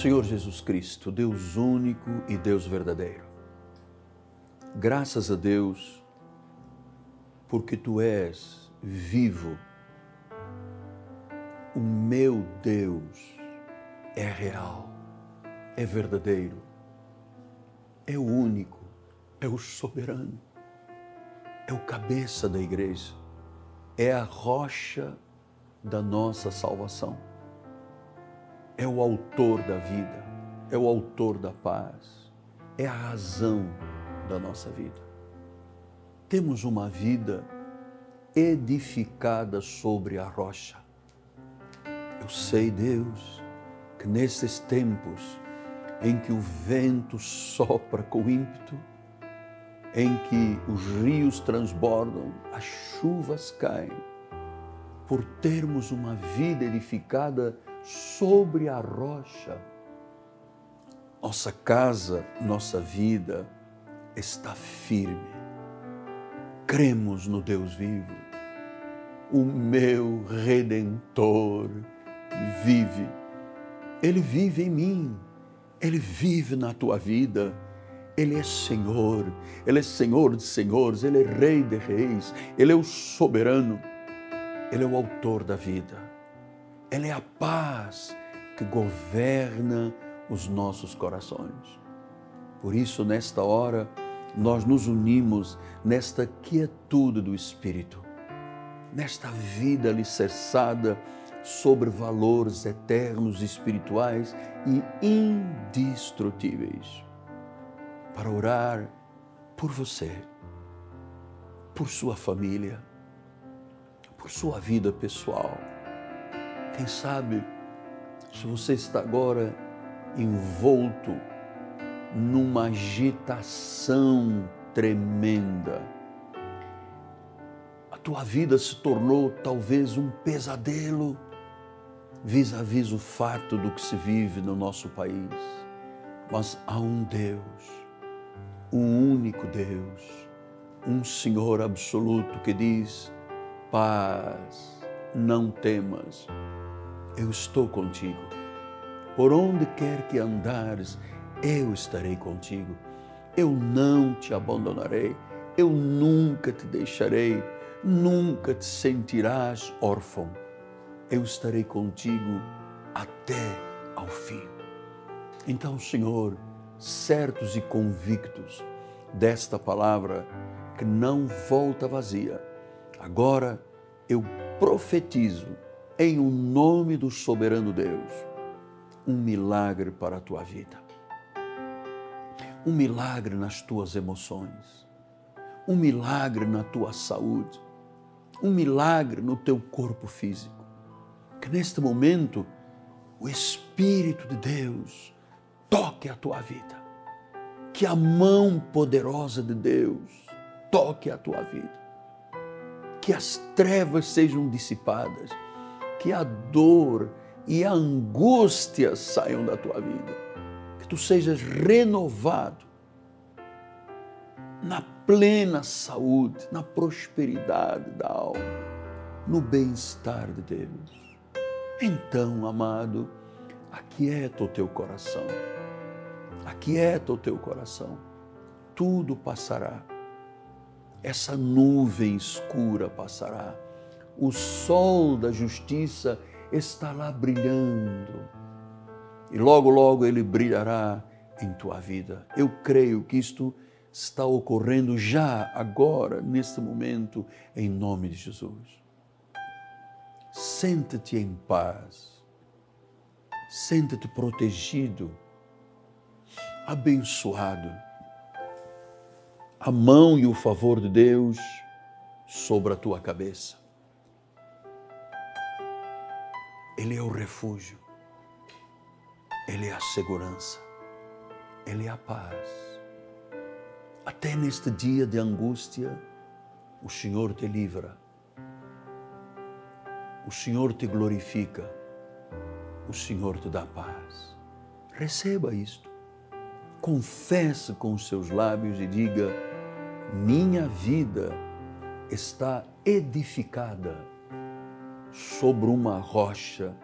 Senhor Jesus Cristo, Deus único e Deus verdadeiro, graças a Deus, porque Tu és vivo, o meu Deus é real, é verdadeiro, é o único, é o soberano, é o cabeça da igreja, é a rocha da nossa salvação é o autor da vida, é o autor da paz, é a razão da nossa vida. Temos uma vida edificada sobre a rocha. Eu sei, Deus, que nesses tempos em que o vento sopra com ímpeto, em que os rios transbordam, as chuvas caem, por termos uma vida edificada sobre a rocha. Nossa casa, nossa vida está firme. Cremos no Deus vivo. O meu redentor vive. Ele vive em mim. Ele vive na tua vida. Ele é Senhor, Ele é Senhor de senhores, Ele é Rei de reis, Ele é o soberano, Ele é o autor da vida. Ela é a paz que governa os nossos corações. Por isso, nesta hora, nós nos unimos nesta quietude do Espírito, nesta vida alicerçada sobre valores eternos, espirituais e indestrutíveis, para orar por você, por sua família, por sua vida pessoal quem sabe, se você está agora envolto numa agitação tremenda, a tua vida se tornou talvez um pesadelo vis-à-vis -vis o fato do que se vive no nosso país. Mas há um Deus, um único Deus, um Senhor absoluto que diz: paz, não temas eu estou contigo. Por onde quer que andares, eu estarei contigo. Eu não te abandonarei, eu nunca te deixarei, nunca te sentirás órfão. Eu estarei contigo até ao fim. Então, Senhor, certos e convictos desta palavra que não volta vazia, agora eu profetizo em o nome do soberano Deus, um milagre para a tua vida. Um milagre nas tuas emoções. Um milagre na tua saúde. Um milagre no teu corpo físico. Que neste momento o Espírito de Deus toque a tua vida. Que a mão poderosa de Deus toque a tua vida. Que as trevas sejam dissipadas que a dor e a angústia saiam da tua vida, que tu sejas renovado na plena saúde, na prosperidade da alma, no bem-estar de Deus. Então, amado, aquieta o teu coração, aquieta o teu coração, tudo passará, essa nuvem escura passará o sol da justiça está lá brilhando. E logo, logo ele brilhará em tua vida. Eu creio que isto está ocorrendo já, agora, neste momento, em nome de Jesus. Sente-te em paz, sente-te protegido, abençoado. A mão e o favor de Deus sobre a tua cabeça. Ele é o refúgio, Ele é a segurança, Ele é a paz. Até neste dia de angústia, o Senhor te livra, o Senhor te glorifica, o Senhor te dá paz. Receba isto, confesse com os seus lábios e diga: Minha vida está edificada sobre uma rocha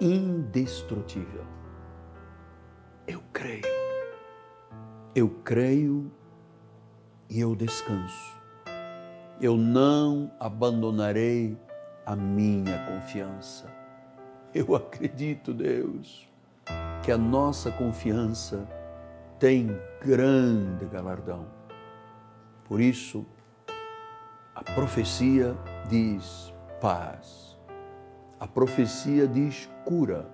indestrutível. Eu creio. Eu creio e eu descanso. Eu não abandonarei a minha confiança. Eu acredito, Deus, que a nossa confiança tem grande galardão. Por isso, a profecia diz paz. A profecia diz cura.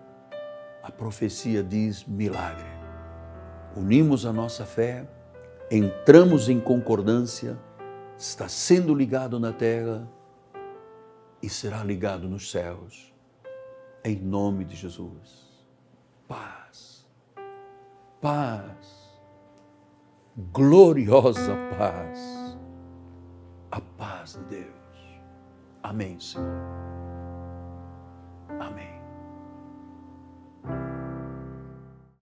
A profecia diz milagre. Unimos a nossa fé, entramos em concordância, está sendo ligado na terra e será ligado nos céus. Em nome de Jesus. Paz. Paz. Gloriosa paz. A paz de Deus. Amém, Senhor. Amém.